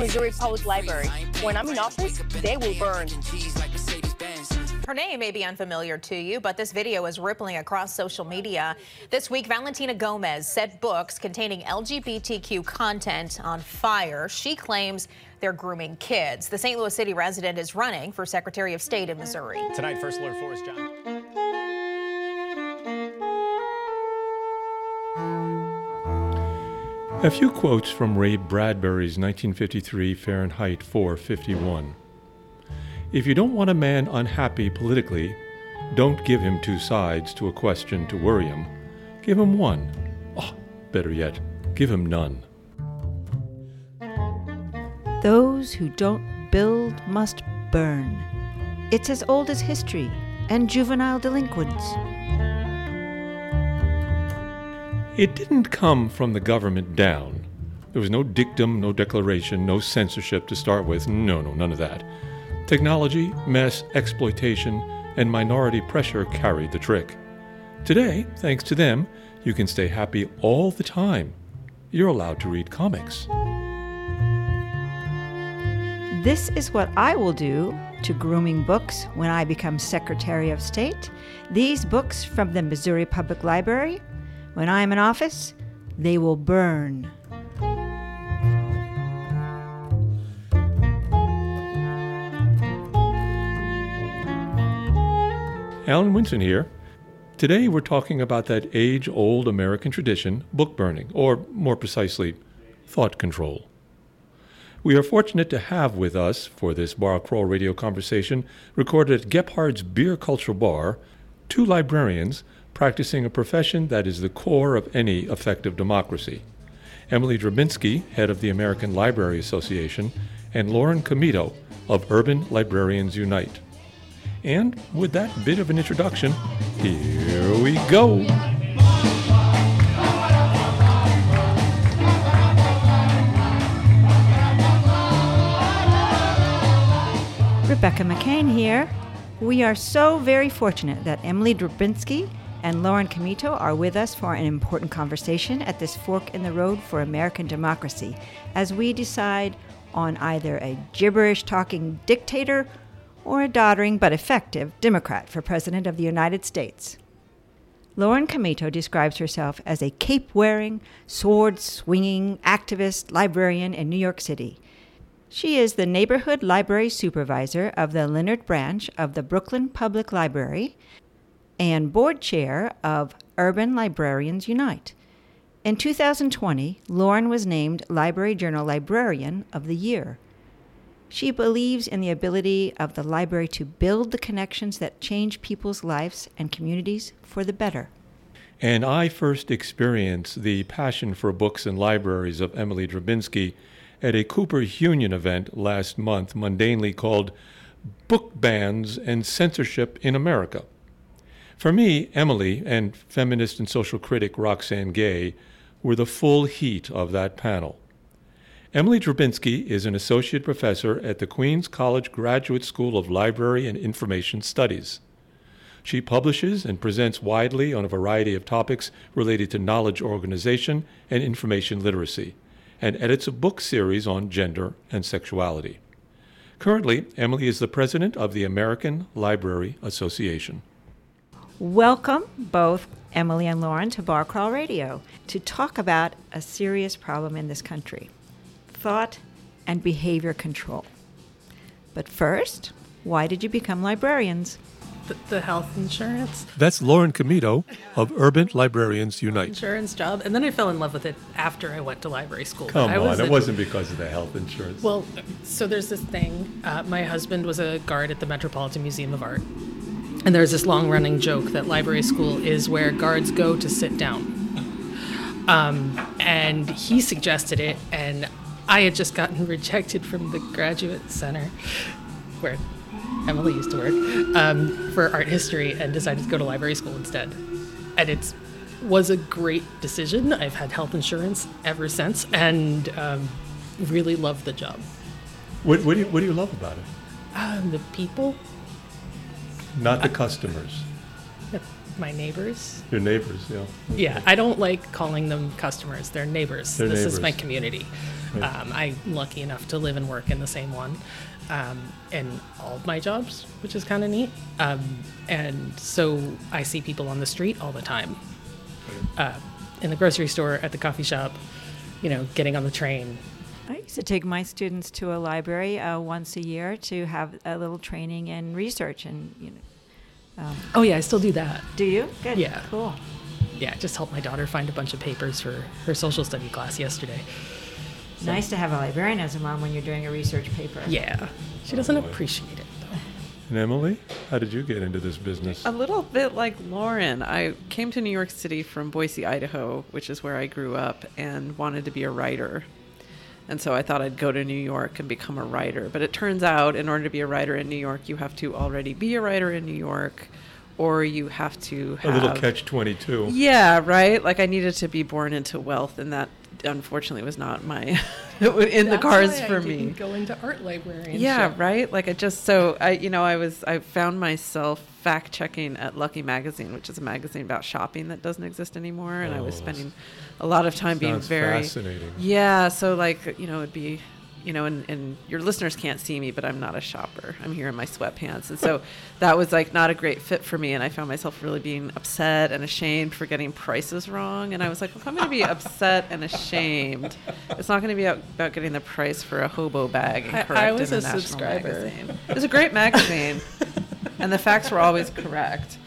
Missouri Public Library. When I'm in office, they will burn. Her name may be unfamiliar to you, but this video is rippling across social media. This week, Valentina Gomez set books containing LGBTQ content on fire. She claims they're grooming kids. The St. Louis City resident is running for Secretary of State in Missouri. Tonight, First Alert Forest John. A few quotes from Ray Bradbury's 1953 Fahrenheit 451. If you don't want a man unhappy politically, don't give him two sides to a question to worry him. Give him one. Oh, better yet, give him none. Those who don't build must burn. It's as old as history and juvenile delinquents. It didn't come from the government down. There was no dictum, no declaration, no censorship to start with. No, no, none of that. Technology, mass exploitation, and minority pressure carried the trick. Today, thanks to them, you can stay happy all the time. You're allowed to read comics. This is what I will do to grooming books when I become Secretary of State. These books from the Missouri Public Library when I am in office, they will burn. Alan Winson here. Today we're talking about that age old American tradition, book burning, or more precisely, thought control. We are fortunate to have with us for this Bar Crawl radio conversation, recorded at Gebhard's Beer Culture Bar, two librarians practicing a profession that is the core of any effective democracy. Emily Drabinski, head of the American Library Association, and Lauren Comito of Urban Librarians Unite. And with that bit of an introduction, here we go. Rebecca McCain here. We are so very fortunate that Emily Drabinski and Lauren Comito are with us for an important conversation at this fork in the road for American democracy as we decide on either a gibberish talking dictator or a doddering but effective Democrat for President of the United States. Lauren Comito describes herself as a cape wearing, sword swinging activist librarian in New York City. She is the neighborhood library supervisor of the Leonard branch of the Brooklyn Public Library and board chair of Urban Librarians Unite. In 2020, Lauren was named Library Journal Librarian of the Year. She believes in the ability of the library to build the connections that change people's lives and communities for the better. And I first experienced the passion for books and libraries of Emily Drabinski at a Cooper Union event last month, mundanely called Book Bans and Censorship in America. For me, Emily and feminist and social critic Roxane Gay were the full heat of that panel. Emily Drabinski is an associate professor at the Queens College Graduate School of Library and Information Studies. She publishes and presents widely on a variety of topics related to knowledge organization and information literacy, and edits a book series on gender and sexuality. Currently, Emily is the president of the American Library Association. Welcome, both Emily and Lauren, to Bar Crawl Radio to talk about a serious problem in this country thought and behavior control. But first, why did you become librarians? The, the health insurance. That's Lauren Comito of Urban Librarians Unite. Insurance job. And then I fell in love with it after I went to library school. Come I on, was it a- wasn't because of the health insurance. Well, so there's this thing. Uh, my husband was a guard at the Metropolitan Museum of Art. And there's this long running joke that library school is where guards go to sit down. Um, and he suggested it, and I had just gotten rejected from the Graduate Center, where Emily used to work, um, for art history, and decided to go to library school instead. And it was a great decision. I've had health insurance ever since, and um, really love the job. what, what, do you, what do you love about it? Um, the people, Not the customers. My neighbors. Your neighbors, yeah. Yeah, I don't like calling them customers. They're neighbors. They're this neighbors. is my community. Right. Um, I'm lucky enough to live and work in the same one, um, in all of my jobs, which is kind of neat. Um, and so I see people on the street all the time, uh, in the grocery store, at the coffee shop, you know, getting on the train. I used to take my students to a library uh, once a year to have a little training in research and you know. Um, Oh yeah, I still do that. do you? Good. Yeah. Cool. Yeah, just helped my daughter find a bunch of papers for her social study class yesterday. Nice to have a librarian as a mom when you're doing a research paper. Yeah, she doesn't appreciate it. though. And Emily, how did you get into this business? A little bit like Lauren. I came to New York City from Boise, Idaho, which is where I grew up, and wanted to be a writer. And so I thought I'd go to New York and become a writer. But it turns out, in order to be a writer in New York, you have to already be a writer in New York, or you have to have, A little catch 22. Yeah, right. Like I needed to be born into wealth, and that unfortunately was not my in the That's cards why I for didn't me. Go into art librarianship. Yeah, right. Like I just so I you know I was I found myself fact checking at Lucky Magazine, which is a magazine about shopping that doesn't exist anymore, and I was Oh, spending a lot of time being very fascinating. yeah. So like you know it'd be you know and, and your listeners can't see me, but I'm not a shopper. I'm here in my sweatpants, and so that was like not a great fit for me, and I found myself really being upset and ashamed for getting prices wrong, and I was like, if I'm going to be upset and ashamed, it's not going to be about getting the price for a hobo bag. I- I was in a the subscriber. Magazine. It was a great magazine, and the facts were always correct,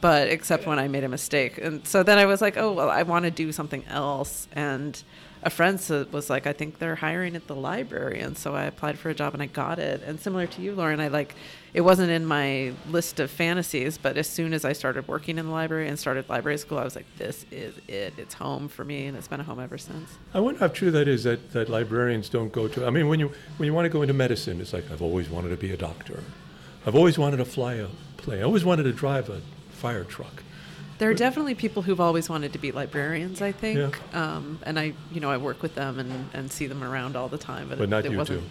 but except when I made a mistake. And so then I was like, oh well, I want to do something else. And a friend was like, I think they're hiring at the library, and so I applied for a job and I got it. And similar to you, Lauren, I like it wasn't in my list of fantasies, but as soon as I started working in the library and started library school, I was like, this is it. It's home for me, and it's been a home ever since. I wonder how true that is that, that librarians don't go to. I mean, when you when you want to go into medicine, it's like I've always wanted to be a doctor. I've always wanted to fly a plane. I always wanted to drive a fire truck. There are definitely people who've always wanted to be librarians, I think. Yeah. Um, and I, you know, I work with them and, and see them around all the time. But, But it, not it you wasn't, two.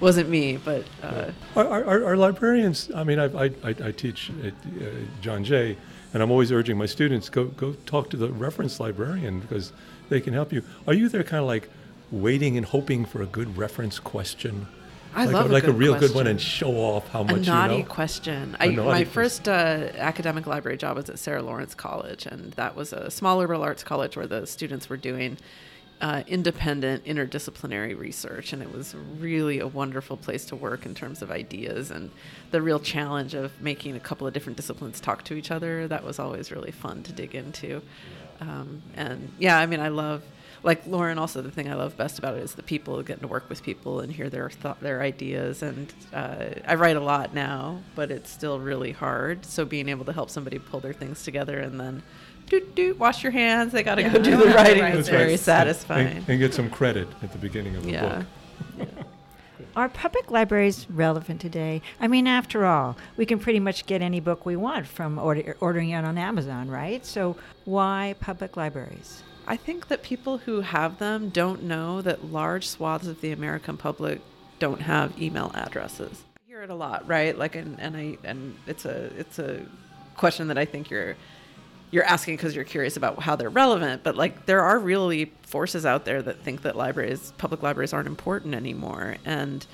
wasn't me. But uh, are- are librarians? I mean, I, I, I I teach at uh, John Jay, and I'm always urging my students go go talk to the reference librarian because they can help you. Are you there, kind of like waiting and hoping for a good reference question? I like love a, like a real good one and show off how much a naughty you know. question. I, naughty my question. first uh, academic library job was at Sarah Lawrence College, and that was a small liberal arts college where the students were doing uh, independent interdisciplinary research, and it was really a wonderful place to work in terms of ideas and the real challenge of making a couple of different disciplines talk to each other. That was always really fun to dig into. Um, and yeah, I mean, I love like Lauren. Also, the thing I love best about it is the people getting to work with people and hear their thought, their ideas. And uh, I write a lot now, but it's still really hard. So being able to help somebody pull their things together and then. Doot, doot, wash your hands. They got to Yeah, go do the writing. It's very satisfying. And, and get some credit at the beginning of the yeah. book. Are public libraries relevant today? I mean, after all, we can pretty much get any book we want from order, ordering it on Amazon, right? So why public libraries? I think that people who have them don't know that large swaths of the American public don't have email addresses. I hear it a lot, right? Like, and, and I and it's a it's a question that I think you're you're asking because you're curious about how they're relevant. But like, there are really forces out there that think that libraries, public libraries, aren't important anymore, and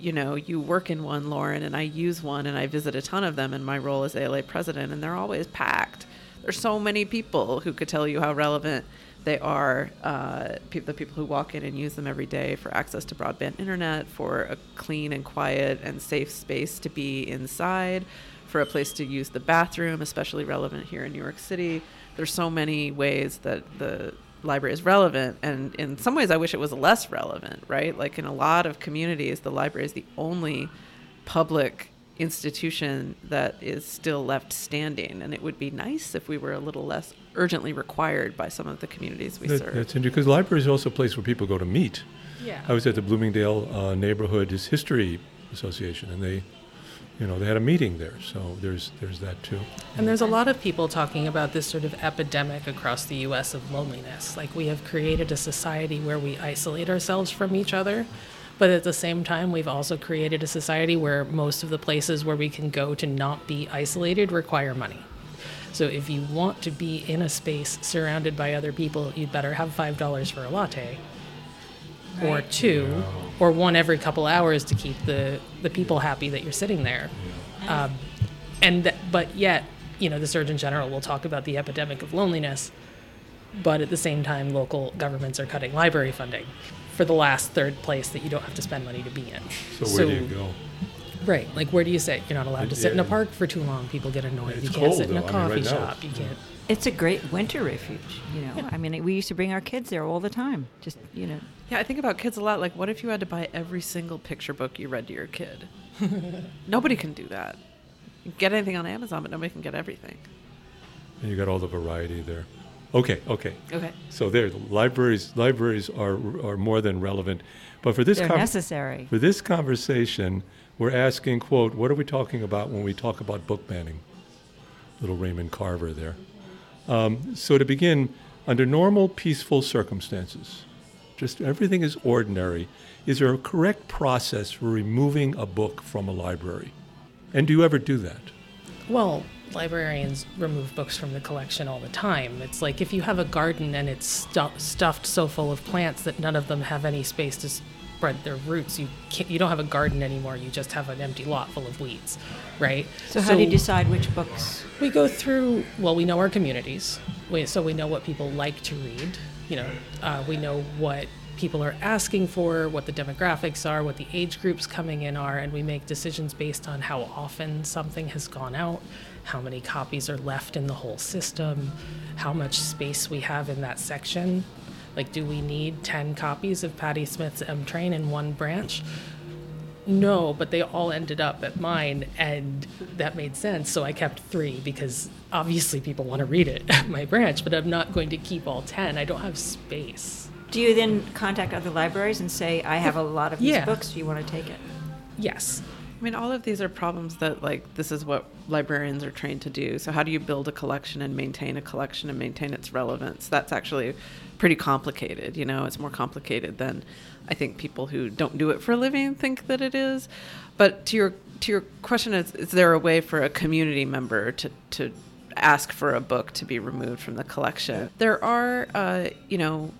you know, you work in one, Lauren, and I use one, and I visit a ton of them in my role as ALA president, and they're always packed. There's so many people who could tell you how relevant they are. Uh, pe- the people who walk in and use them every day for access to broadband internet, for a clean and quiet and safe space to be inside, for a place to use the bathroom, especially relevant here in New York City. There's so many ways that the library is relevant and in some ways i wish it was less relevant right like in a lot of communities the library is the only public institution that is still left standing and it would be nice if we were a little less urgently required by some of the communities we That, serve that's interesting because libraries are also a place where people go to meet. Yeah. I was at the Bloomingdale uh, Neighborhood History Association, and they, you know, they had a meeting there. So there's there's that too. And there's a lot of people talking about this sort of epidemic across the US of loneliness. Like we have created a society where we isolate ourselves from each other, but at the same time, we've also created a society where most of the places where we can go to not be isolated require money. So if you want to be in a space surrounded by other people, you'd better have $5 for a latte or two or one every couple hours to keep the, the people happy that you're sitting there. Um, and th- but yet, you know, the Surgeon General will talk about the epidemic of loneliness, but at the same time, local governments are cutting library funding for the last third place that you don't have to spend money to be in. So where do you go? Right, like where do you sit? You're not allowed to sit in a park for too long. People get annoyed. It's you can't cold, sit in a though. I mean, coffee right shop. it's- You can't. It's a great winter refuge, you know. I mean, we used to bring our kids there all the time. Just, you know, Yeah, I think about kids a lot. Like, what if you had to buy every single picture book you read to your kid? nobody can do that. Get anything on Amazon, but nobody can get everything. And you got all the variety there. Okay, okay. Okay. So there, libraries libraries are are more than relevant, but for this they're con- necessary. for this conversation, we're asking, quote, what are we talking about when we talk about book banning? Little Raymond Carver there. Um, so to begin, under normal, peaceful circumstances, just everything is ordinary. Is there a correct process for removing a book from a library? And do you ever do that? Well, librarians remove books from the collection all the time. It's like if you have a garden and it's stu- stuffed so full of plants that none of them have any space to spread their roots, you can't, you don't have a garden anymore. You just have an empty lot full of weeds, right? So, how do you decide which books? We go through. Well, we know our communities, we, so we know what people like to read. You know, uh, we know what people are asking for, what the demographics are, what the age groups coming in are, and we make decisions based on how often something has gone out, how many copies are left in the whole system, how much space we have in that section. Like, do we need 10 copies of Patti Smith's M Train in one branch? No, but they all ended up at mine, and that made sense. So I kept three because obviously people want to read it at my branch, but I'm not going to keep all 10. I don't have space. Do you then contact other libraries and say, I have a lot of these Yeah. books, do you want to take it? Yes. I mean, all of these are problems that, like, this is what librarians are trained to do. So, how do you build a collection and maintain a collection and maintain its relevance? That's actually pretty complicated. You know, it's more complicated than I think people who don't do it for a living think that it is. But to your to your question, is is there a way for a community member to to ask for a book to be removed from the collection? There are, uh, you know,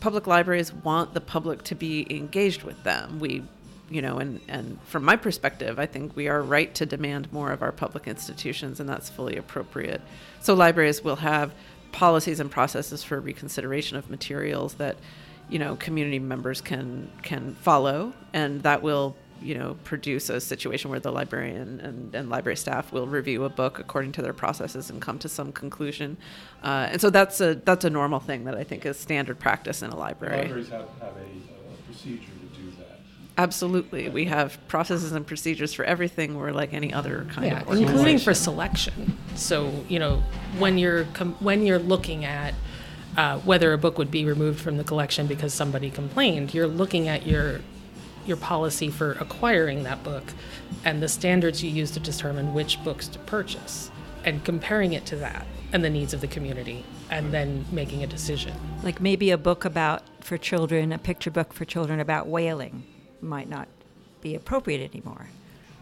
public libraries want the public to be engaged with them. We, you know, and, and from my perspective, I think we are right to demand more of our public institutions, and that's fully appropriate. So libraries will have policies and processes for reconsideration of materials that, you know, community members can can follow, and that will you know produce a situation where the librarian and, and library staff will review a book according to their processes and come to some conclusion. Uh, and so that's a that's a normal thing that i think is standard practice in a library. Libraries have, have a, a procedure to do that. absolutely. We have processes and procedures for everything. We're like any other kind Yeah, of including for selection. So you know, when you're com- when you're looking at uh, whether a book would be removed from the collection because somebody complained, you're looking at your your policy for acquiring that book and the standards you use to determine which books to purchase, and comparing it to that and the needs of the community, and then making a decision. Like maybe a book about, for children, a picture book for children about whaling might not be appropriate anymore.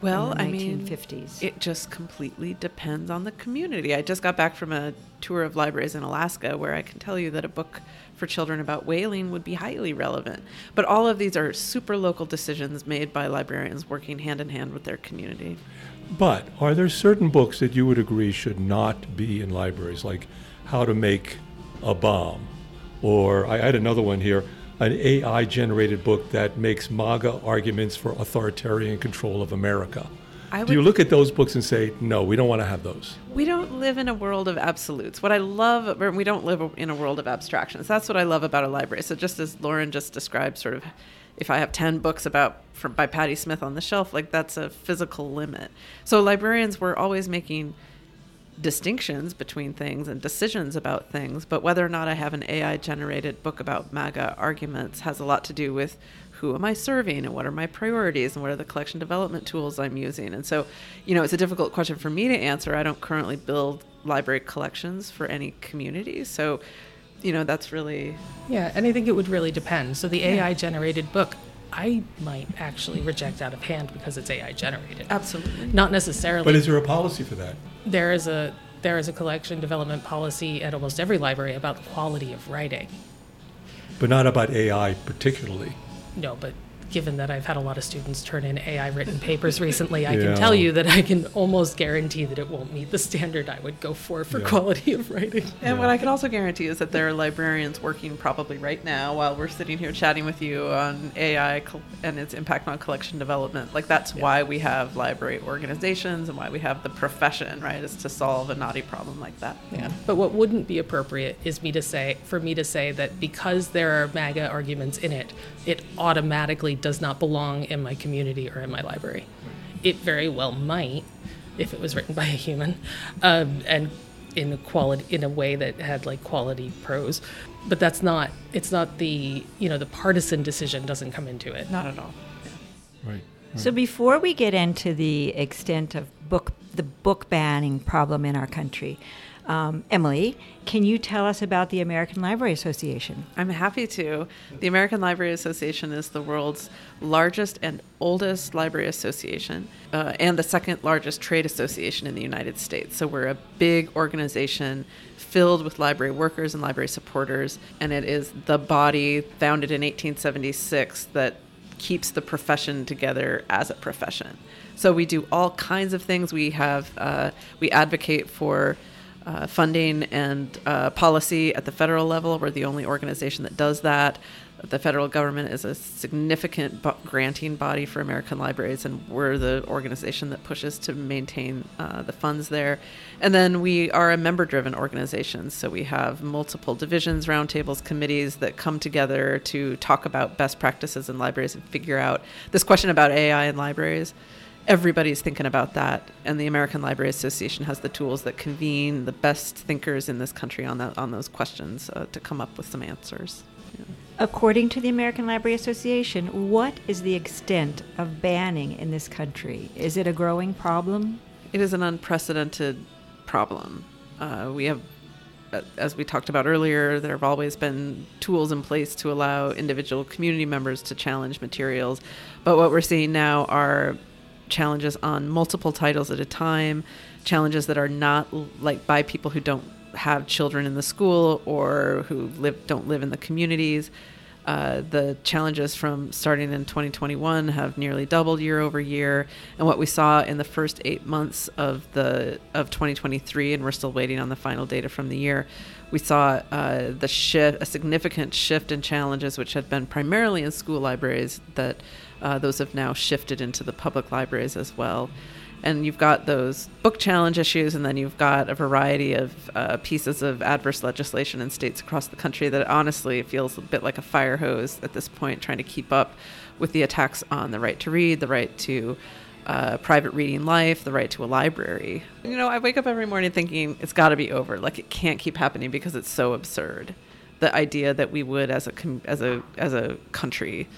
Well, in the I mean, 1950s. it just completely depends on the community. I just got back from a tour of libraries in Alaska where I can tell you that a book for children about whaling would be highly relevant. But all of these are super local decisions made by librarians working hand in hand with their community. But are there certain books that you would agree should not be in libraries, like How to Make a Bomb? Or I had another one here, an AI generated book that makes MAGA arguments for authoritarian control of America. I Do you look at those books and say, no, we don't want to have those? We don't live in a world of absolutes. What I love, or we don't live in a world of abstractions. That's what I love about a library. So just as Lauren just described, sort of, if I have ten books about from by Patti Smith on the shelf, like that's a physical limit. So librarians were always making distinctions between things and decisions about things, but whether or not I have an AI generated book about MAGA arguments has a lot to do with who am I serving and what are my priorities and what are the collection development tools I'm using. And so, you know, it's a difficult question for me to answer. I don't currently build library collections for any community. So, you know, that's really Yeah, and I think it would really depend. So the AI generated book I might actually reject out of hand because it's AI generated. Absolutely. Not necessarily. But is there a policy for that? there is a there is a collection development policy at almost every library about the quality of writing. But not about AI particularly. No, but given that I've had a lot of students turn in AI written papers recently, I Yeah. can tell you that I can almost guarantee that it won't meet the standard I would go for for Yeah. quality of writing. And what I can also guarantee is that there are librarians working probably right now while we're sitting here chatting with you on AI col- and its impact on collection development. Like that's why we have library organizations and why we have the profession, right? Is to solve a knotty problem like that. Yeah. But what wouldn't be appropriate is me to say for me to say that because there are MAGA arguments in it, it automatically does not belong in my community or in my library. It very well might, if it was written by a human, um, and in a quality in a way that had like quality prose. But that's not. It's not the you know the partisan decision doesn't come into it. Not at all. Right. So before we get into the extent of book the book banning problem in our country, um, Emily, can you tell us about the American Library Association? I'm happy to. The American Library Association is the world's largest and oldest library association, uh, and the second largest trade association in the United States. So we're a big organization filled with library workers and library supporters, and it is the body founded in 1876 that keeps the profession together as a profession. So we do all kinds of things. We have uh, we advocate for uh, funding and uh, policy at the federal level. We're the only organization that does that. The federal government is a significant granting body for American libraries, and we're the organization that pushes to maintain uh, the funds there. And then we are a member driven organization, so we have multiple divisions, roundtables, committees that come together to talk about best practices in libraries and figure out this question about AI in libraries everybody's thinking about that and the american library association has the tools that convene the best thinkers in this country on that on those questions uh, to come up with some answers Yeah. According to the American Library Association, what is the extent of banning in this country? Is it a growing problem? it is an unprecedented problem uh, we have as we talked about earlier, there have always been tools in place to allow individual community members to challenge materials. But what we're seeing now are challenges on multiple titles at a time, challenges that are not like by people who don't have children in the school or who live don't live in the communities. Uh, the challenges from starting in 2021 have nearly doubled year over year, and what we saw in the first eight months of the of 2023, and we're still waiting on the final data from the year, we saw uh, the shift, a significant shift in challenges, which had been primarily in school libraries, that uh, those have now shifted into the public libraries as well. And you've got those book challenge issues, and then you've got a variety of uh, pieces of adverse legislation in states across the country that honestly feels a bit like a fire hose at this point, trying to keep up with the attacks on the right to read, the right to uh, private reading life, the right to a library. You know, I wake up every morning thinking it's got to be over. Like it can't keep happening because it's so absurd. The idea that we would, as a com- as a as a country,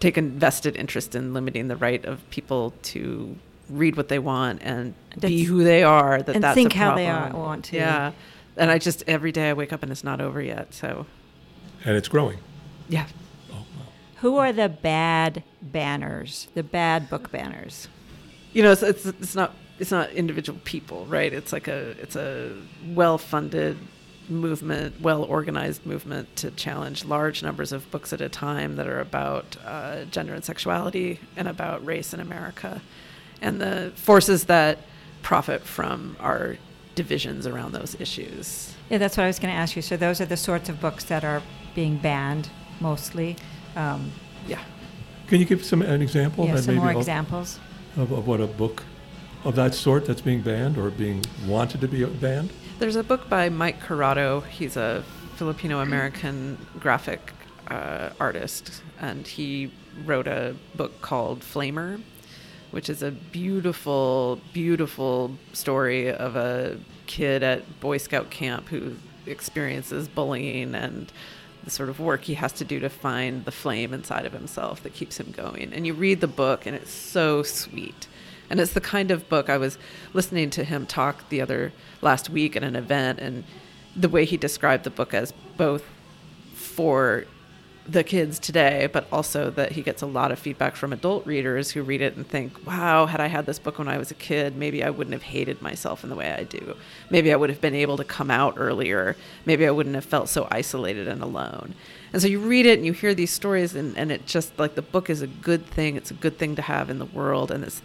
take a vested interest in limiting the right of people to read what they want and be who they are. That and that's think a how they are- want to. Yeah, and I just every day I wake up and it's not over yet. So And it's growing. yeah, oh, Who are the bad banners, the bad book banners? you know, it's, it's it's not it's not individual people, right? It's like a it's a well funded movement, well organized movement to challenge large numbers of books at a time that are about uh, gender and sexuality and about race in America, and the forces that profit from our divisions around those issues. Yeah, that's what I was going to ask you. So those are the sorts of books that are being banned mostly. Um, Yeah. Can you give some an example? yeah, some maybe more examples. Of, of what a book of that sort that's being banned or being wanted to be banned? There's a book by Mike Curato. He's a Filipino American graphic uh, artist, and he wrote a book called Flamer, which is a beautiful, beautiful story of a kid at Boy Scout camp who experiences bullying and the sort of work he has to do to find the flame inside of himself that keeps him going. And you read the book, and it's so sweet. And it's the kind of book I was listening to him talk the other last week at an event, and the way he described the book as both for the kids today, but also that he gets a lot of feedback from adult readers who read it and think, wow, had I had this book when I was a kid, maybe I wouldn't have hated myself in the way I do. Maybe I would have been able to come out earlier. Maybe I wouldn't have felt so isolated and alone. And so you read it and you hear these stories, and, and it just like the book is a good thing. It's a good thing to have in the world. And it's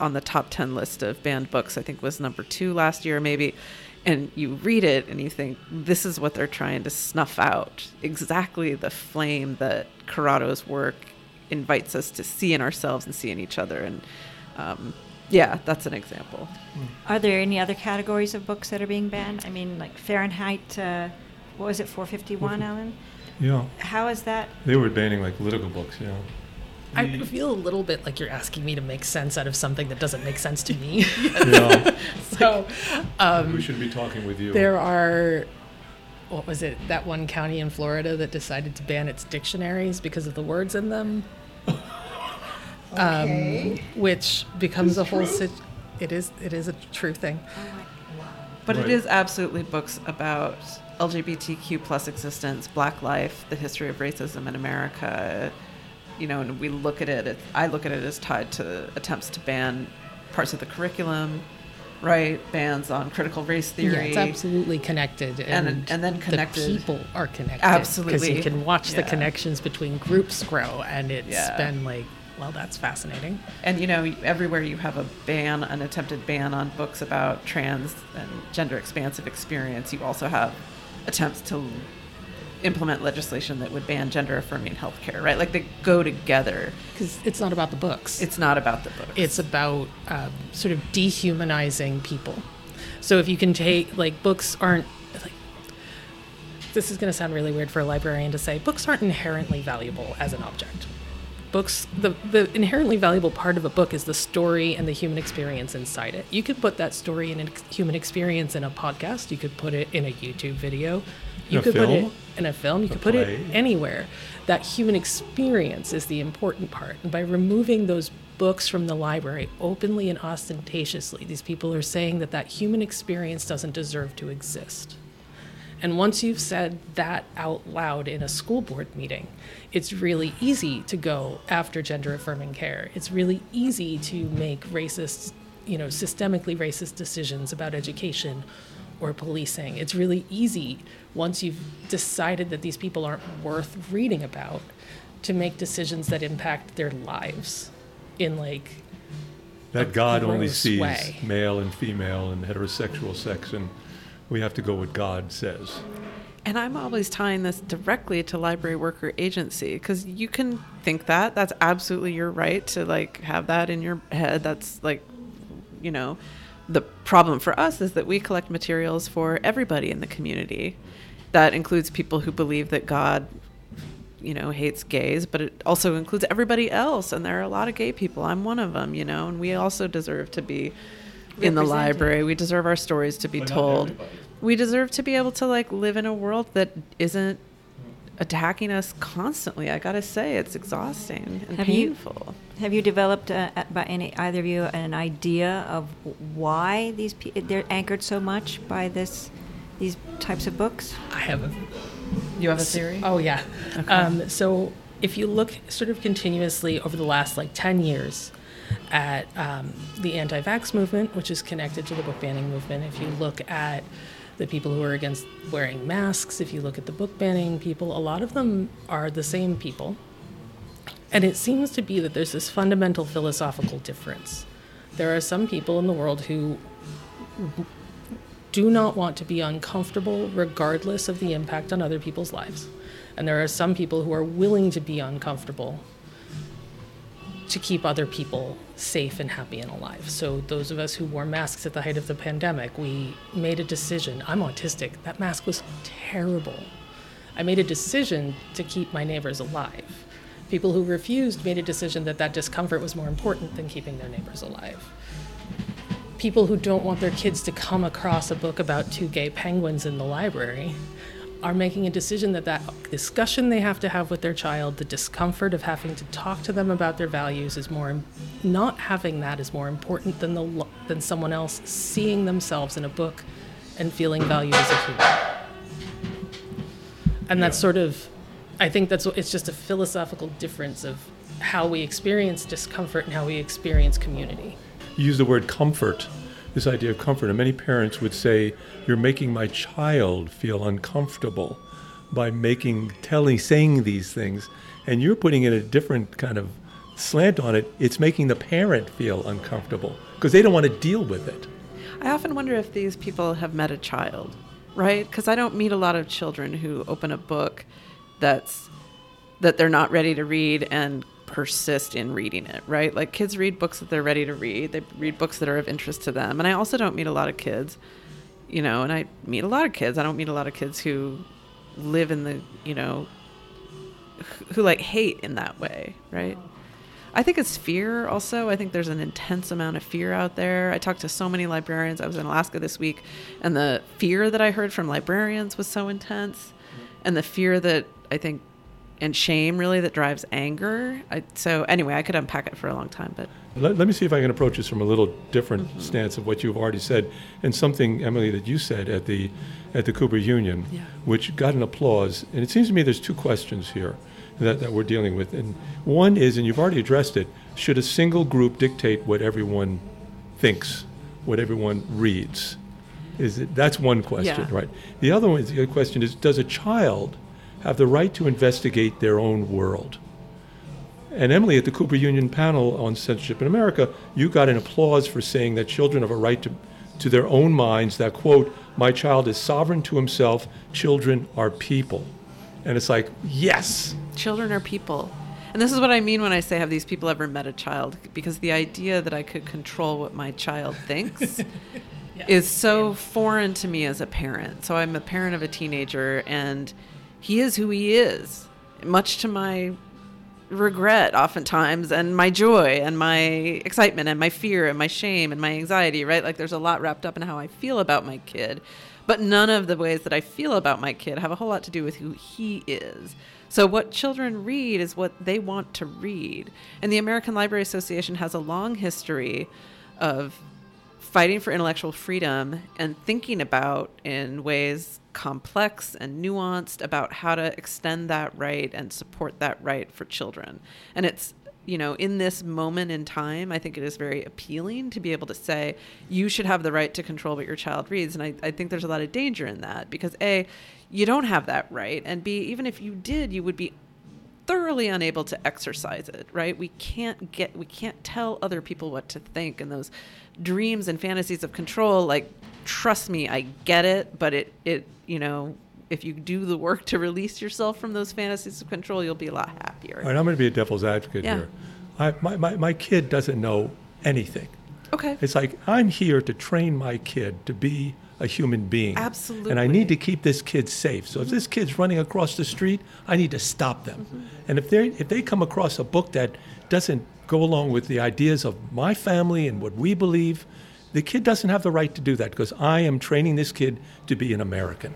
on the top 10 list of banned books, I think was number two last year, maybe. And you read it and you think this is what they're trying to snuff out. Exactly the flame that Curato's work invites us to see in ourselves and see in each other. And um, yeah that's an example. Are there any other categories of books that are being banned? I mean like fahrenheit uh, what was it 451 Ellen? Yeah. How is that they were banning like political books yeah I feel a little bit like you're asking me to make sense out of something that doesn't make sense to me. yeah. so um, we should be talking with you. There are, what was it? That one county in Florida that decided to ban its dictionaries because of the words in them. okay. Um, which becomes a whole. Sit- it is. It is a true thing. Oh but right. it is absolutely books about LGBTQ plus existence, Black life, the history of racism in America you know, and we look at it, it, I look at it as tied to attempts to ban parts of the curriculum, right? Bans on critical race theory. Yeah, it's absolutely connected, and and, and then connected. The people are connected. Absolutely, because you can watch yeah. the connections between groups grow, and it's yeah. been like. Well, that's fascinating. And you know, everywhere you have a ban, an attempted ban on books about trans and gender expansive experience, you also have attempts to implement legislation that would ban gender affirming healthcare, right? Like they go together. Because it's not about the books. It's not about the books. It's about um, sort of dehumanizing people. So if you can take, like, books aren't, like, this is going to sound really weird for a librarian to say, books aren't inherently valuable as an object. Books, the, the inherently valuable part of a book is the story and the human experience inside it. You could put that story and human experience in a podcast, you could put it in a YouTube video you could film? put it in a film. You a could put play. it anywhere. That human experience is the important part. And by removing those books from the library openly and ostentatiously, these people are saying that that human experience doesn't deserve to exist. And once you've said that out loud in a school board meeting, it's really easy to go after gender affirming care. It's really easy to make racist, you know, systemically racist decisions about education or policing. It's really easy once you've decided that these people aren't worth reading about to make decisions that impact their lives in like that God only sees way. male and female and heterosexual sex and we have to go what God says. And I'm always tying this directly to library worker agency because you can think that. That's absolutely your right to like have that in your head. That's like, you know, the problem for us is that we collect materials for everybody in the community. That includes people who believe that God, you know, hates gays, but it also includes everybody else. And there are a lot of gay people. I'm one of them, you know, and we also deserve to be in the library. We deserve our stories to be but told. We deserve to be able to like live in a world that isn't attacking us constantly. I gotta say, it's exhausting and have painful. You, have you developed, uh, by any either of you, an idea of why these pe- they're anchored so much by this these types of books? I have a. You have a theory? Oh yeah. Okay. Um, so if you look sort of continuously over the last like ten years at um, the anti-vax movement, which is connected to the book banning movement, if you look at the people who are against wearing masks, if you look at the book banning people, a lot of them are the same people. And it seems to be that there's this fundamental philosophical difference. There are some people in the world who do not want to be uncomfortable regardless of the impact on other people's lives. And there are some people who are willing to be uncomfortable to keep other people safe and happy and alive. So, those of us who wore masks at the height of the pandemic, we made a decision. I'm autistic. That mask was terrible. I made a decision to keep my neighbors alive. People who refused made a decision that that discomfort was more important than keeping their neighbors alive. People who don't want their kids to come across a book about two gay penguins in the library are making a decision that that discussion they have to have with their child, the discomfort of having to talk to them about their values is more not having that is more important than the than someone else seeing themselves in a book and feeling valued as a human. And that's sort of I think that's it's just a philosophical difference of how we experience discomfort and how we experience community. You use the word comfort, this idea of comfort, and many parents would say, "You're making my child feel uncomfortable by making, telling, saying these things," and you're putting in a different kind of slant on it. It's making the parent feel uncomfortable because they don't want to deal with it. I often wonder if these people have met a child, right? Because I don't meet a lot of children who open a book that's that they're not ready to read and persist in reading it, right? Like kids read books that they're ready to read. They read books that are of interest to them. And I also don't meet a lot of kids, you know, and I meet a lot of kids. I don't meet a lot of kids who live in the, you know, who like hate in that way, right? I think it's fear also. I think there's an intense amount of fear out there. I talked to so many librarians. I was in Alaska this week, and the fear that I heard from librarians was so intense. And the fear that I think and shame really that drives anger. I, so anyway, I could unpack it for a long time, but let, let me see if I can approach this from a little different mm-hmm. stance of what you've already said and something Emily that you said at the at the Cooper Union, yeah. which got an applause. And it seems to me there's two questions here that, that we're dealing with. And one is, and you've already addressed it, should a single group dictate what everyone thinks, what everyone reads? Is it, that's one question, yeah. right? The other one, the other question is, does a child have the right to investigate their own world. And Emily, at the Cooper Union panel on censorship in America, you got an applause for saying that children have a right to, to their own minds, that, quote, my child is sovereign to himself, children are people. And it's like, yes. Children are people. And this is what I mean when I say, have these people ever met a child? Because the idea that I could control what my child thinks yeah. is so foreign to me as a parent. So I'm a parent of a teenager, and he is who he is, much to my regret oftentimes and my joy and my excitement and my fear and my shame and my anxiety, right? Like there's a lot wrapped up in how I feel about my kid, but none of the ways that I feel about my kid have a whole lot to do with who he is. So what children read is what they want to read. And the American Library Association has a long history of fighting for intellectual freedom and thinking about in ways complex and nuanced about how to extend that right and support that right for children. And it's you know, in this moment in time, I think it is very appealing to be able to say, you should have the right to control what your child reads. And I, I think there's a lot of danger in that because A, you don't have that right. And B, even if you did, you would be thoroughly unable to exercise it, right? We can't get, we can't tell other people what to think. And those dreams and fantasies of control, like, trust me, I get it, but it, it, you know, if you do the work to release yourself from those fantasies of control, you'll be a lot happier. All right, I'm going to be a devil's advocate yeah. here. I, my, my, my kid doesn't know anything. Okay. It's like I'm here to train my kid to be a human being. Absolutely. And I need to keep this kid safe. So if this kid's running across the street, I need to stop them. Mm-hmm. And if they if they come across a book that doesn't go along with the ideas of my family and what we believe, the kid doesn't have the right to do that because I am training this kid to be an American.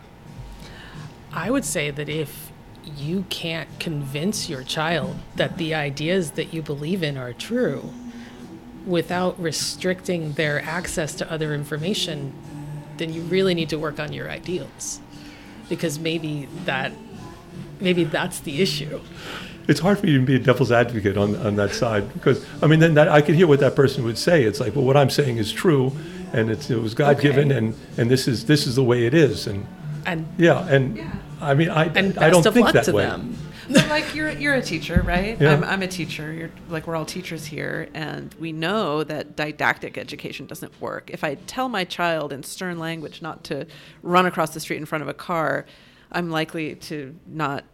I would say that if you can't convince your child that the ideas that you believe in are true without restricting their access to other information, then you really need to work on your ideals because maybe that maybe that's the issue it's hard for you to be a devil's advocate on, on that side because I mean then that, I could hear what that person would say. It's like, well, what I'm saying is true, and it was God given, okay. and and this is this is the way it is, and and yeah, and yeah. I mean I I don't think that way. Them. like you're you're a teacher, right? Yeah. I'm, I'm a teacher. You're like we're all teachers here, and we know that didactic education doesn't work. If I tell my child in stern language not to run across the street in front of a car, I'm likely to not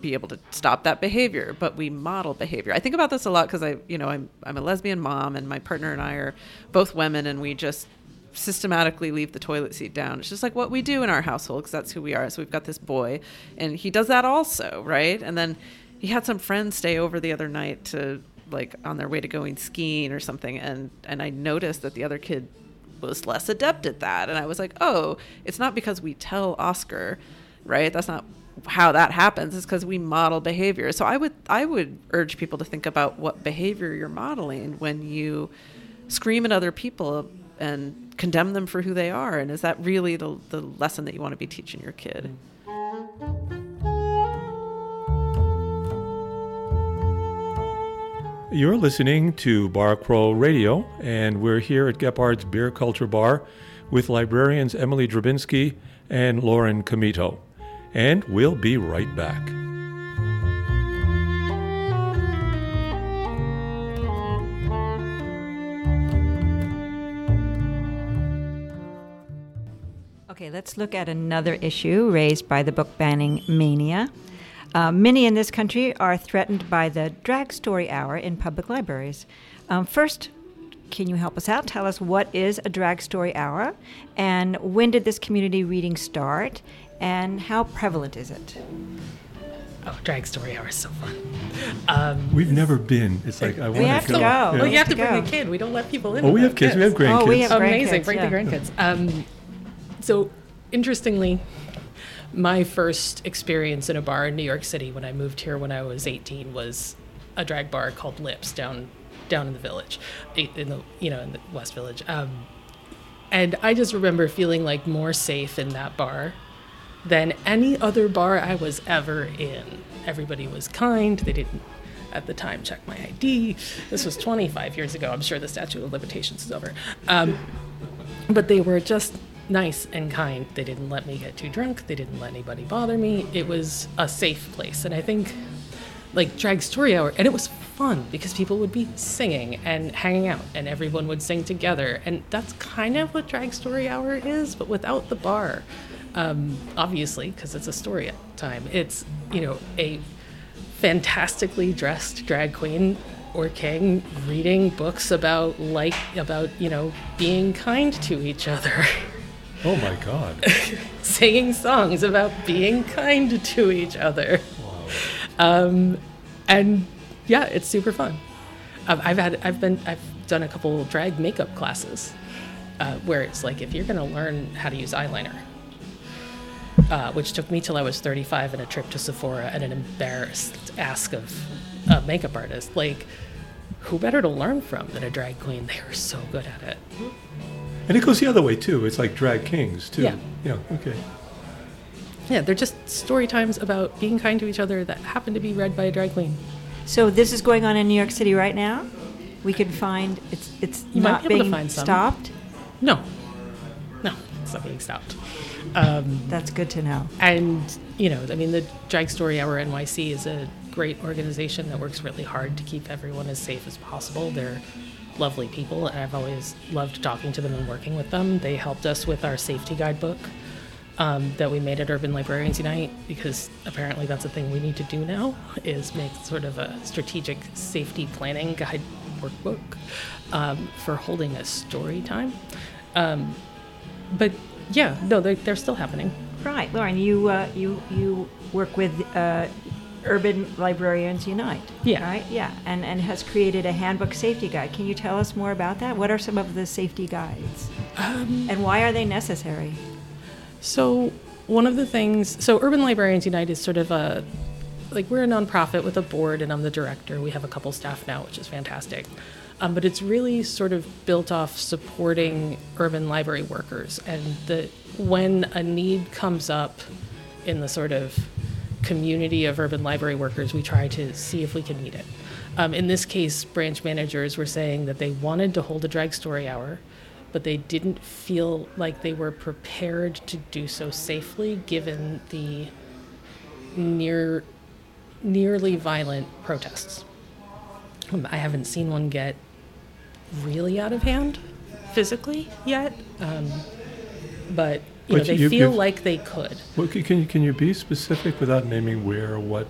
be able to stop that behavior. But we model behavior. I think about this a lot because I, you know, I'm I'm a lesbian mom, and my partner and I are both women, and we just systematically leave the toilet seat down. It's just like what we do in our household because that's who we are. So we've got this boy, and he does that also, right? And then he had some friends stay over the other night to like on their way to going skiing or something, and and I noticed that the other kid was less adept at that, and I was like, oh, it's not because we tell Oscar, right? That's not how that happens is because we model behavior. So I would I would urge people to think about what behavior you're modeling when you scream at other people and condemn them for who they are. And is that really the, the lesson that you want to be teaching your kid? You're listening to Bar Crawl Radio, and we're here at Gebhard's Beer Culture Bar with librarians Emily Drabinski and Lauren Comito. And we'll be right back. Okay, let's look at another issue raised by the book banning mania. Uh, many in this country are threatened by the drag story hour in public libraries. Um, first, can you help us out? Tell us what is a drag story hour, and when did this community reading start, and how prevalent is it? Oh, drag story hour is so fun. Um, We've never been. It's like I want have to go. Yeah. well, you have to to bring go. a kid. We don't let people in. Oh, we without have kids. We have grandkids. Oh, we have Amazing. grandkids, Bring yeah. the grandkids. Um, so, interestingly, my first experience in a bar in New York City when I moved here when I was 18 was a drag bar called Lips down down in the village, in the you know in the West Village. Um, and I just remember feeling like more safe in that bar than any other bar I was ever in. Everybody was kind. They didn't, at the time, check my ID. This was 25 years ago. I'm sure the statute of limitations is over. Um, but they were just nice and kind. They didn't let me get too drunk. They didn't let anybody bother me. It was a safe place. And I think, like, drag story hour, and it was fun because people would be singing and hanging out, and everyone would sing together. And that's kind of what drag story hour is, but without the bar. Um, obviously, because it's a story time. It's, you know, a fantastically dressed drag queen or king reading books about like about you know being kind to each other Oh my God. singing songs about being kind to each other um, and yeah it's super fun um, i've had i've been i've done a couple drag makeup classes uh, where it's like if you're going to learn how to use eyeliner uh, which took me till I was 35 and a trip to Sephora and an embarrassed ask of a makeup artist. Like, who better to learn from than a drag queen? They are so good at it. And it goes the other way too. It's like drag kings too. Yeah. Yeah. Okay. Yeah, they're just story times about being kind to each other that happen to be read by a drag queen. So this is going on in New York City right now. We can find it's it's You might not be able to being find some. stopped. No, no, it's not being stopped. Um, That's good to know. and you know, I mean, the Drag Story Hour NYC is a great organization that works really hard to keep everyone as safe as possible. They're lovely people, and I've always loved talking to them and working with them. They helped us with our safety guidebook um, that we made at Urban Librarians Unite because apparently that's a thing we need to do now is make sort of a strategic safety planning guide workbook um, for holding a story time. Um, but yeah, no, they're, they're still happening. Right, Lauren, you uh, you you work with uh, Urban Librarians Unite. Yeah. Right. Yeah, and and has created a handbook safety guide. Can you tell us more about that? What are some of the safety guides, Um, and why are they necessary? So one of the things, so Urban Librarians Unite is sort of a, like we're a nonprofit with a board, and I'm the director. We have a couple staff now, which is fantastic. Um, but it's really sort of built off supporting urban library workers, and the when a need comes up in the sort of community of urban library workers, we try to see if we can meet it. Um, in this case, branch managers were saying that they wanted to hold a drag story hour, but they didn't feel like they were prepared to do so safely given the near nearly violent protests. Um, I haven't seen one get really out of hand physically yet, um, but you know they you- feel like they could. Well, can can you, can you be specific without naming where or what?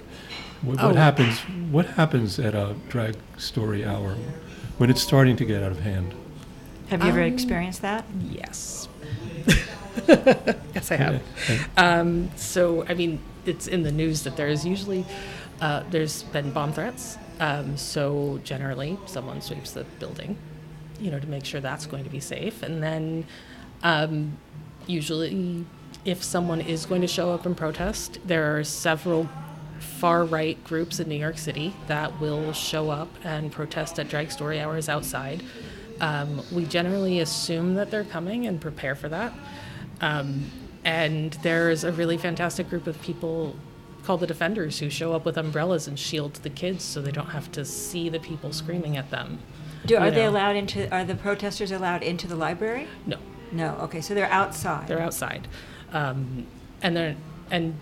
What, what Oh. happens? What happens at a drag story hour when it's starting to get out of hand? Have you ever Um, experienced that? Yes. yes, I have. Okay. Um, so, I mean, it's in the news that there's usually uh, there's been bomb threats. Um, so generally, someone sweeps the building, you know, to make sure that's going to be safe, and then um, usually, if someone is going to show up and protest, there are several far right groups in New York City that will show up and protest at drag story hours outside. Um, we generally assume that they're coming and prepare for that. Um, and there's a really fantastic group of people called the defenders who show up with umbrellas and shield the kids so they don't have to see the people screaming at them. Do, are you they know. allowed into? Are the protesters allowed into the library? No, No. Okay, so they're outside. they're outside, um, and they're and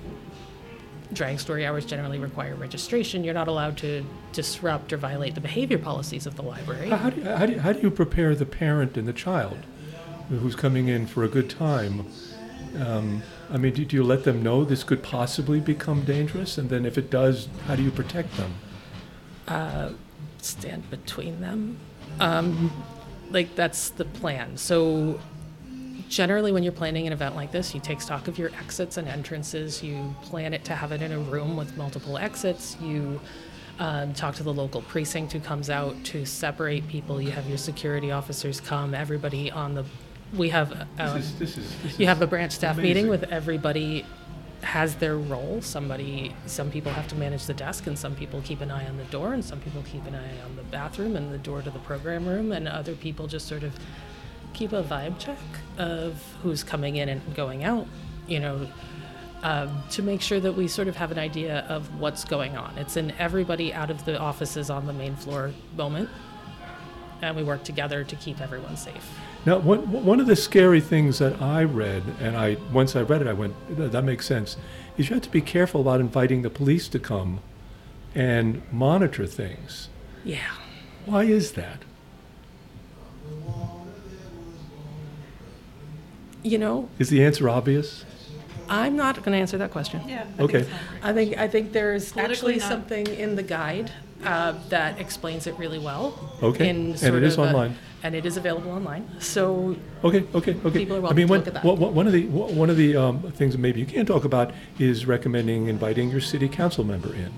drag story hours generally require registration. You're not allowed to disrupt or violate the behavior policies of the library. How, how, do you, how, do you, how do you prepare the parent and the child who's coming in for a good time? Um, I mean, do, do you let them know this could possibly become dangerous? And then if it does, how do you protect them? Stand between them. Um, like that's the plan. So generally, when you're planning an event like this, you take stock of your exits and entrances. You plan it to have it in a room with multiple exits. You um, talk to the local precinct who comes out to separate people. You have your security officers come. Everybody on the we have um, This is, this is, this you have a branch staff meeting with everybody has their role. Somebody, some people have to manage the desk, and some people keep an eye on the door, and some people keep an eye on the bathroom and the door to the program room, and other people just sort of keep a vibe check of who's coming in and going out. You know, um, to make sure that we sort of have an idea of what's going on. It's an everybody out of the offices on the main floor moment, and we work together to keep everyone safe. Now, one, one of the scary things that I read, and I once I read it, I went, "That- that makes sense, is you have to be careful about inviting the police to come and monitor things. Yeah. Why is that? You know, Is the answer obvious? I'm not going to answer that question. Yeah. Okay. I think I think there's actually not- something in the guide uh, that explains it really well. Okay. in And sort it is of a- online. And it is available online. So Okay, okay, okay. People are I welcome mean, to one, look at that. one- of the one of the um, things that maybe you can talk about is recommending inviting your city council member in.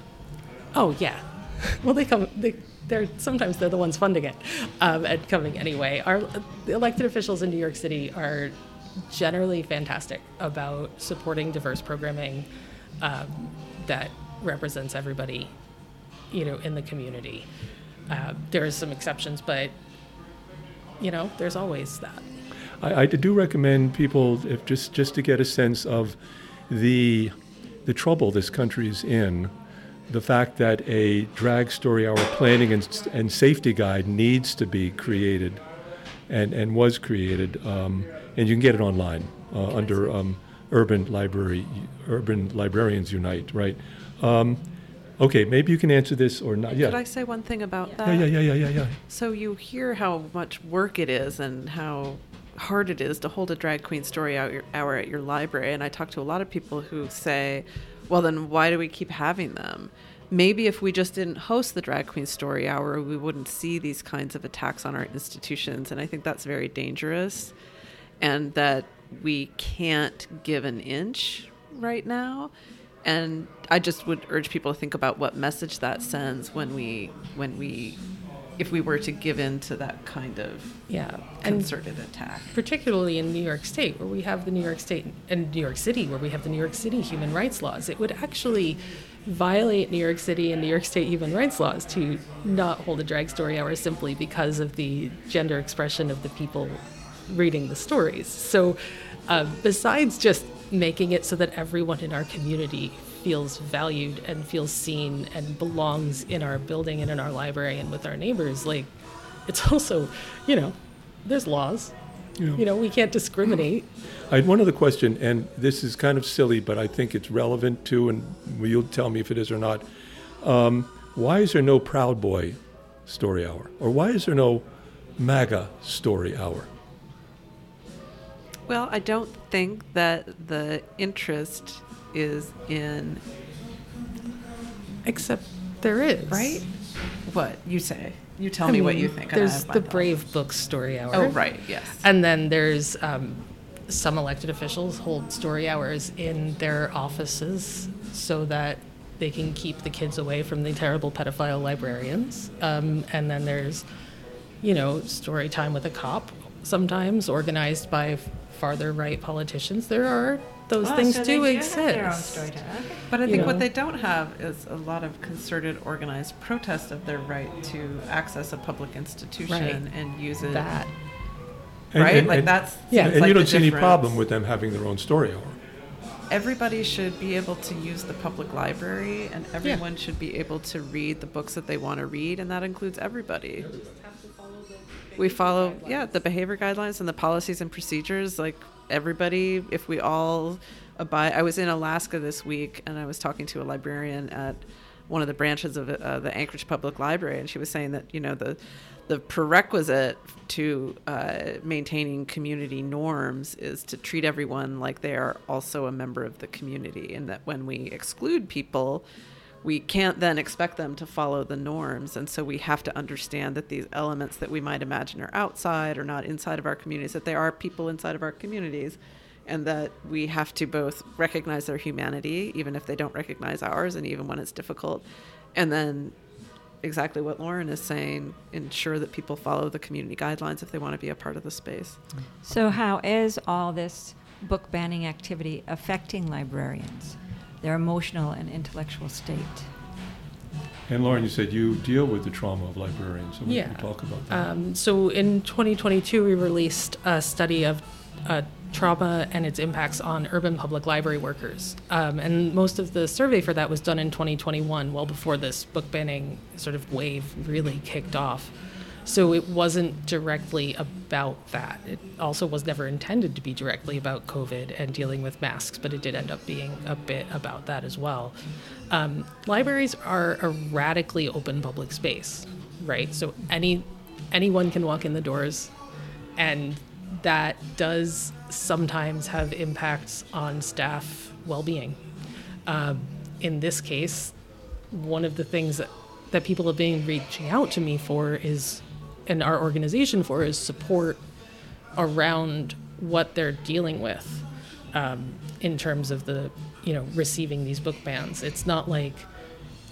Oh yeah. Well, they come. They, they're sometimes they're the ones funding it um, and coming anyway. Our the elected officials in New York City are generally fantastic about supporting diverse programming um, that represents everybody, you know, in the community. Uh, there are some exceptions, but you know, there's always that. I, I do recommend people, if just just to get a sense of the the trouble this country's in, the fact that a drag story hour planning and, and safety guide needs to be created, and and was created, um, and you can get it online uh, under um, Urban Library Urban Librarians Unite, right? Um, okay, maybe you can answer this or not. Yeah. Could I say one thing about that? yeah, yeah, yeah, yeah, yeah, yeah. So you hear how much work it is and how hard it is to hold a drag queen story hour, hour at your library. And I talk to a lot of people who say, well, then why do we keep having them? Maybe if we just didn't host the drag queen story hour, we wouldn't see these kinds of attacks on our institutions. And I think that's very dangerous. And that we can't give an inch right now. And I just would urge people to think about what message that sends when we when we if we were to give in to that kind of Yeah, and concerted attack. particularly in New York State, where we have the New York State and New York City, where we have the New York City human rights laws, it would actually violate New York City and New York State human rights laws to not hold a drag story hour simply because of the gender expression of the people reading the stories. So, uh, besides just making it so that everyone in our community feels valued and feels seen and belongs in our building and in our library and with our neighbors, like it's also, you know, there's laws. Yeah. You know, we can't discriminate. I had one other question, and this is kind of silly, but I think it's relevant too, and you'll tell me if it is or not. Um, why is there no Proud Boy story hour? Or why is there no MAGA story hour? Well, I don't think that the interest is in Except there is. right. What you say? You tell I me what you think. There's the thoughts. Brave Book story hour. Oh, right. Yes. And then there's um, some elected officials hold story hours in their offices so that they can keep the kids away from the terrible pedophile librarians. Um, and then there's, you know, story time with a cop, sometimes organized by farther right politicians. There are those Oh, things so do they do have their own exist. story time. Okay. But I you think know. what they don't have is a lot of concerted, organized protest of their right to access a public institution Right. and use it. That And- right? and- like and- that's Yeah. And like you don't see any problem with them having their own story hour. everybody should be able to use the public library and everyone yeah. should be able to read the books that they want to read and that includes everybody we follow yeah the behavior guidelines and the policies and procedures like everybody if we all abide i was in alaska this week and i was talking to a librarian at one of the branches of uh, the anchorage public library and she was saying that you know the the prerequisite to uh, maintaining community norms is to treat everyone like they are also a member of the community, and that when we exclude people, we can't then expect them to follow the norms. And so we have to understand that these elements that we might imagine are outside or not inside of our communities, that they are people inside of our communities, and that we have to both recognize their humanity, even if they don't recognize ours, and even when it's difficult, and then exactly what Lauren is saying, ensure that people follow the community guidelines if they want to be a part of the space. So, how is all this book banning activity affecting librarians, their emotional and intellectual state? And Lauren, you said you deal with the trauma of librarians, so we yeah. can talk about that. Um, so in 2022, we released a study of uh, trauma and its impacts on urban public library workers. Um, and most of the survey for that was done in 2021, well before this book banning sort of wave really kicked off. So it wasn't directly about that. It also was never intended to be directly about COVID and dealing with masks, but it did end up being a bit about that as well. Um, libraries are a radically open public space, right? So any anyone can walk in the doors and that does sometimes have impacts on staff well-being. Um, in this case, one of the things that, that people have been reaching out to me for is, and our organization for, is support around what they're dealing with um, in terms of the, you know, receiving these book bans. It's not like,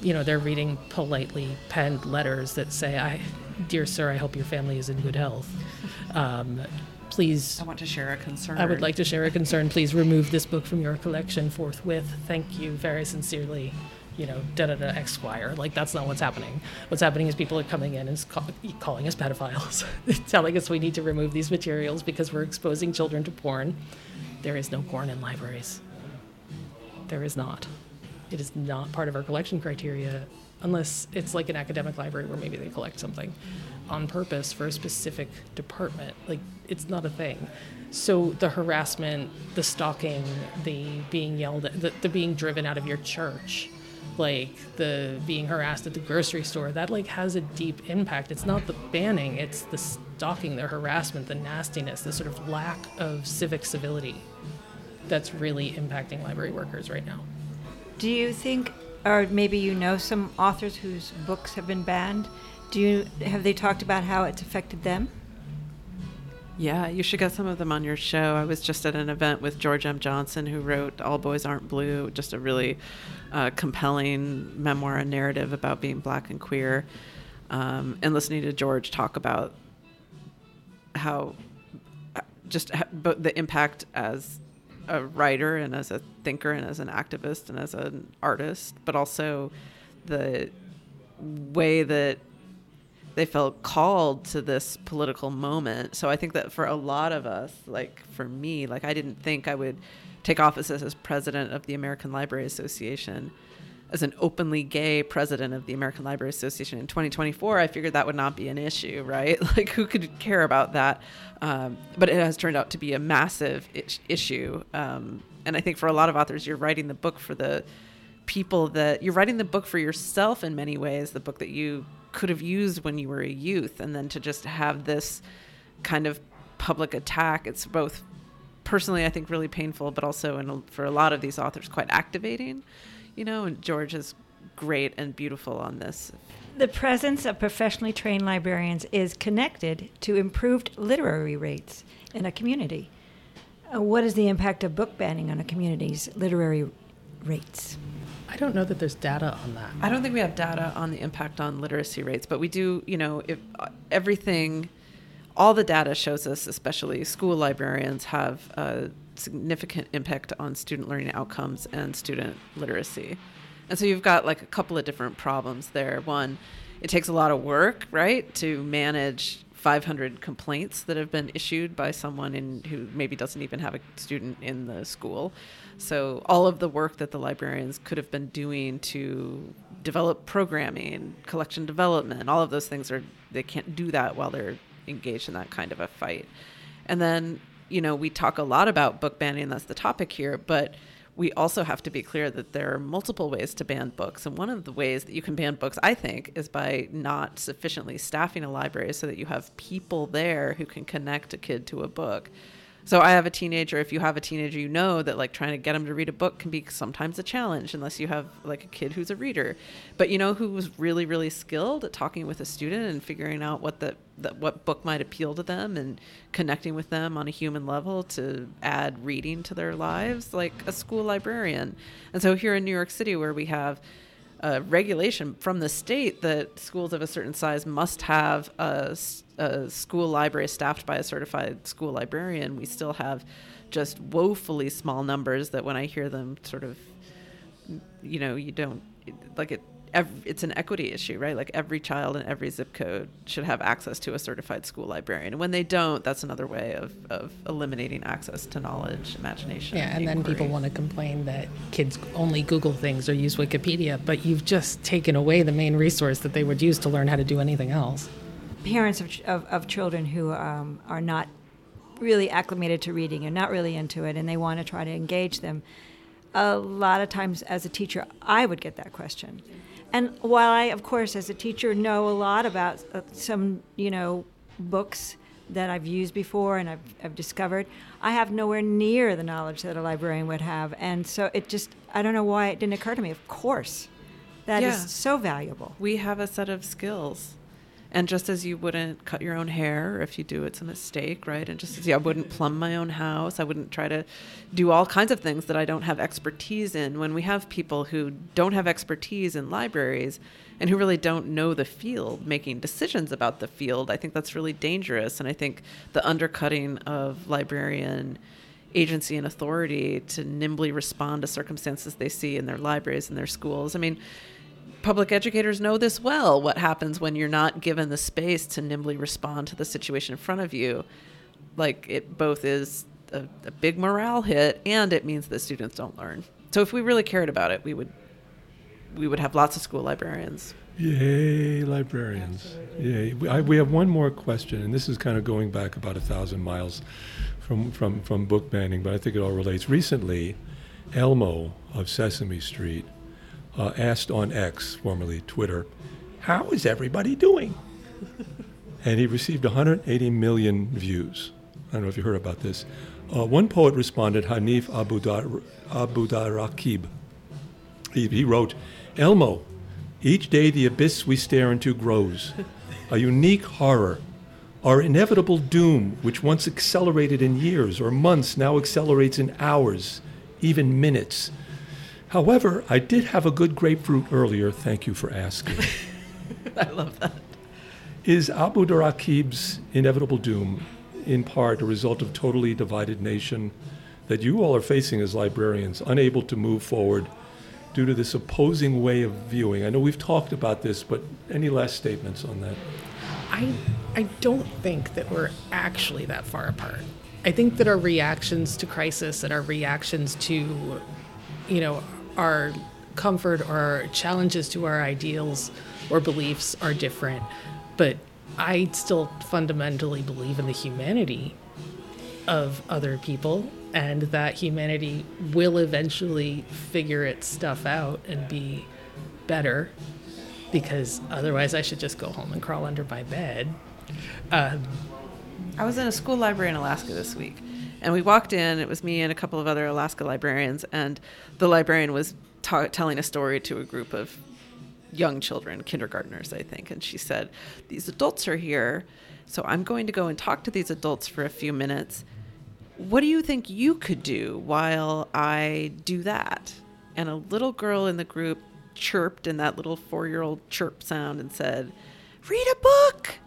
you know, they're reading politely penned letters that say, "I, dear sir, I hope your family is in good health." Um, please. I want to share a concern. I would like to share a concern. Please remove this book from your collection forthwith. Thank you very sincerely. You know, da da da Esquire. Like that's not what's happening. What's happening is people are coming in and call, calling us pedophiles, telling us we need to remove these materials because we're exposing children to porn. There is no porn in libraries. There is not. It is not part of our collection criteria unless it's like an academic library where maybe they collect something on purpose for a specific department. Like it's not a thing. So the harassment, the stalking, the being yelled at, the, the being driven out of your church, like the being harassed at the grocery store, that like has a deep impact. It's not the banning, it's the stalking, the harassment, the nastiness, the sort of lack of civic civility that's really impacting library workers right now. Do you think or maybe you know some authors whose books have been banned. Do you have they talked about how it's affected them? Yeah, you should get some of them on your show. I was just at an event with George M. Johnson, who wrote All Boys Aren't Blue, just a really uh, compelling memoir and narrative about being black and queer. Um, and listening to George talk about how uh, just the impact as a writer and as a thinker and as an activist and as an artist, but also the way that they felt called to this political moment. So I think that for a lot of us, like for me, like I didn't think I would take office as, president of the American Library Association as an openly gay president of the American Library Association in 2024, I figured that would not be an issue, right? Like, who could care about that? Um, but it has turned out to be a massive issue. Um, and I think for a lot of authors, you're writing the book for the people that you're writing the book for yourself in many ways, the book that you could have used when you were a youth. And then to just have this kind of public attack, it's both personally, I think, really painful, but also in, for a lot of these authors, quite activating you know, and George is great and beautiful on this. The presence of professionally trained librarians is connected to improved literary rates in a community. Uh, what is the impact of book banning on a community's literary rates? I don't know that there's data on that. I don't think we have data on the impact on literacy rates, but we do, you know, if uh, everything, all the data shows us, especially school librarians, have a significant impact on student learning outcomes and student literacy. And so you've got like a couple of different problems there. One, it takes a lot of work, right, to manage 500 complaints that have been issued by someone in who maybe doesn't even have a student in the school. So all of the work that the librarians could have been doing to develop programming, collection development, all of those things are they can't do that while they're engaged in that kind of a fight. And then, you know, we talk a lot about book banning, that's the topic here, but we also have to be clear that there are multiple ways to ban books. And one of the ways that you can ban books, I think, is by not sufficiently staffing a library so that you have people there who can connect a kid to a book. So I have a teenager. If you have a teenager, you know that like trying to get them to read a book can be sometimes a challenge unless you have like a kid who's a reader. But you know who's really really skilled at talking with a student and figuring out what the, the what book might appeal to them and connecting with them on a human level to add reading to their lives, like a school librarian. And so here in New York City, where we have a regulation from the state that schools of a certain size must have a, a, school library staffed by a certified school librarian, we still have just woefully small numbers that when I hear them sort of, you know, you don't like it every, it's an equity issue, right? Like every child in every zip code should have access to a certified school librarian. And when they don't, that's another way of, of eliminating access to knowledge, imagination. Yeah, and, then people want to complain that kids only Google things or use Wikipedia, but you've just taken away the main resource that they would use to learn how to do anything else. Parents of, of, of children who um, are not really acclimated to reading and not really into it, and they want to try to engage them. A lot of times, as a teacher, I would get that question and while I, of course, as a teacher, know a lot about uh, some, you know, books that I've used before and I've, I've discovered, I have nowhere near the knowledge that a librarian would have. And so it just, I don't know why it didn't occur to me. Of course, that yeah. is so valuable. We have a set of skills and just as you wouldn't cut your own hair if you do it's a mistake, right? And just as yeah, I wouldn't plumb my own house, I wouldn't try to do all kinds of things that I don't have expertise in. When we have people who don't have expertise in libraries and who really don't know the field making decisions about the field, I think that's really dangerous. And I think the undercutting of librarian agency and authority to nimbly respond to circumstances they see in their libraries and their schools. I mean, public educators know this well what happens when you're not given the space to nimbly respond to the situation in front of you. Like it both is a, a, big morale hit and it means that students don't learn. So if we really cared about it we would we would have lots of school librarians. Yay librarians. Yay. We, I, we have one more question and this is kind of going back about a thousand miles from, from, from book banning but i think it all relates. Recently elmo of sesame street uh, asked on X, formerly Twitter, How is everybody doing? and he received 180 million views. I don't know if you heard about this. Uh, one poet responded, Hanif Abdurraqib. He, he wrote, Elmo, each day the abyss we stare into grows, a unique horror. Our inevitable doom, which once accelerated in years or months, now accelerates in hours, even minutes. However, I did have a good grapefruit earlier. Thank you for asking. I love that. Is Abdurraqib's inevitable doom in part a result of totally divided nation that you all are facing as librarians, unable to move forward due to this opposing way of viewing? I know we've talked about this, but any last statements on that? I I don't think that we're actually that far apart. I think that our reactions to crisis and our reactions to, you know, our comfort or our challenges to our ideals or beliefs are different. But I still fundamentally believe in the humanity of other people and that humanity will eventually figure its stuff out and be better because otherwise I should just go home and crawl under my bed. Um, I was in a school library in Alaska this week and we walked in, it was me and a couple of other Alaska librarians, and the librarian was ta- telling a story to a group of young children, kindergartners, I think. And she said, These adults are here, so I'm going to go and talk to these adults for a few minutes. What do you think you could do while I do that? And a little girl in the group chirped in that little four year old chirp sound and said, Read a book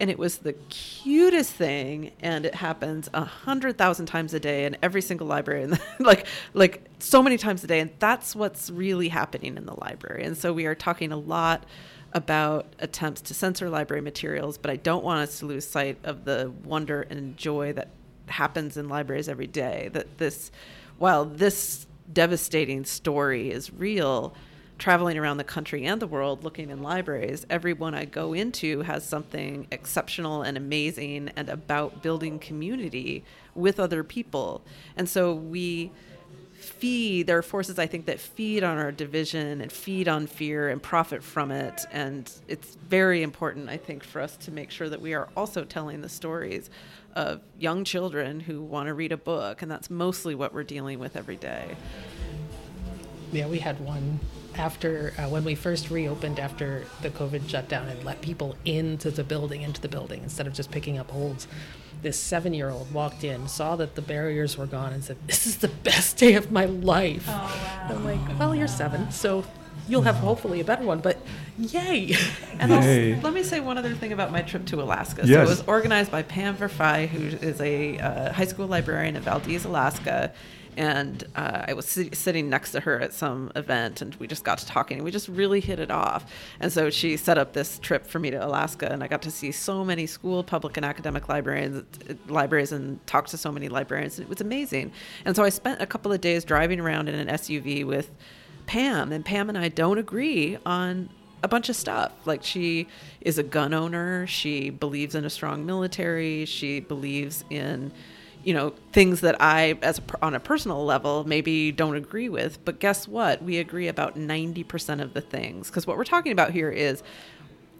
and it was the cutest thing and it happens a hundred thousand times a day in every single library and like like so many times a day and that's what's really happening in the library and so we are talking a lot about attempts to censor library materials, but I don't want us to lose sight of the wonder and joy that happens in libraries every day. That this, while this devastating story is real, traveling around the country and the world looking in libraries, every one I go into has something exceptional and amazing and about building community with other people. And so we feed there are forces i think that feed on our division and feed on fear and profit from it and it's very important i think for us to make sure that we are also telling the stories of young children who want to read a book and that's mostly what we're dealing with every day yeah we had one after uh, when we first reopened after the covid shutdown and let people into the building into the building instead of just picking up holds this seven year old walked in, saw that the barriers were gone, and said, This is the best day of my life. Oh, wow. I'm like, Well, you're seven, so you'll have hopefully a better one, but yay. And yay. Also, let me say one other thing about my trip to Alaska. Yes. So it was organized by Pam Verfey, who is a uh, high school librarian in Valdez, Alaska and uh, I was sit- sitting next to her at some event, and we just got to talking, and we just really hit it off. And so she set up this trip for me to Alaska, and I got to see so many school, public, and academic libraries, libraries, and talk to so many librarians. It was amazing. And so I spent a couple of days driving around in an SUV with Pam, and Pam and I don't agree on a bunch of stuff. Like she is a gun owner. She believes in a strong military. She believes in you know things that I, as a, on a personal level, maybe don't agree with. But guess what? We agree about ninety percent of the things because what we're talking about here is.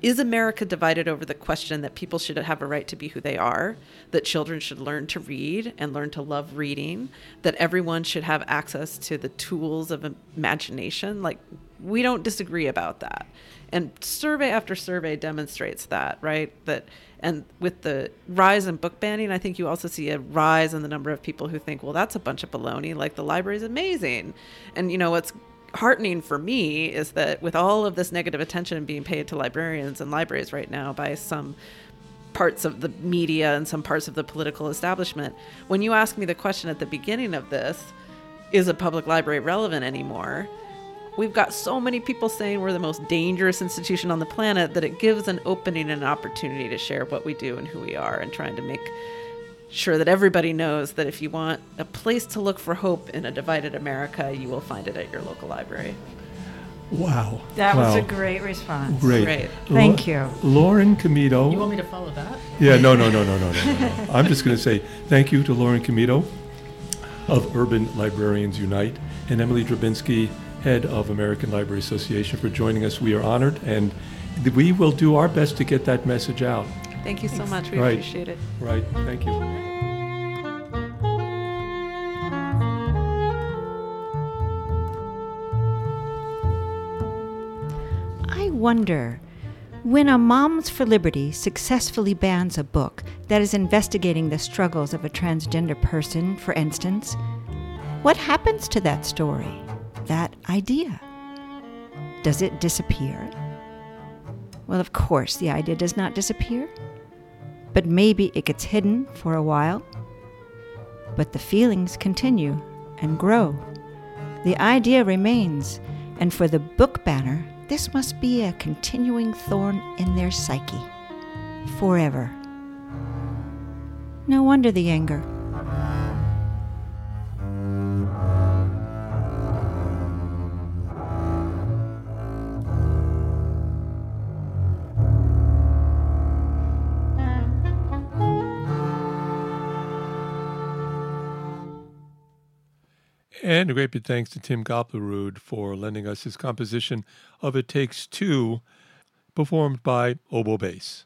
Is America divided over the question that people should have a right to be who they are, that children should learn to read and learn to love reading, that everyone should have access to the tools of imagination? Like, we don't disagree about that. And survey after survey demonstrates that, right? That and with the rise in book banning, I think you also see a rise in the number of people who think, well, that's a bunch of baloney. Like the library is amazing. And, you know, what's heartening for me is that with all of this negative attention being paid to librarians and libraries right now by some parts of the media and some parts of the political establishment, when you ask me the question at the beginning of this, is a public library relevant anymore? We've got so many people saying we're the most dangerous institution on the planet that it gives an opening and an opportunity to share what we do and who we are and trying to make sure that everybody knows that if you want a place to look for hope in a divided America, you will find it at your local library. Wow. That wow. was a great response. Great. great. Thank you. Lauren Comito. You want me to follow that? Yeah, no, no, no, no, no, no. no. I'm just going to say thank you to Lauren Comito of Urban Librarians Unite and Emily Drabinski head of American Library Association, for joining us. We are honored, and we will do our best to get that message out. Thank you so much. We right. appreciate it. Right. Thank you. I wonder when a Moms for Liberty successfully bans a book that is investigating the struggles of a transgender person, for instance, what happens to that story? That idea? Does it disappear? Well, of course, the idea does not disappear, but maybe it gets hidden for a while. But the feelings continue and grow. The idea remains, and for the book banner, this must be a continuing thorn in their psyche. Forever. No wonder the anger. And a great big thanks to Tim Goplerud for lending us his composition of It Takes Two, performed by Oboe Bass.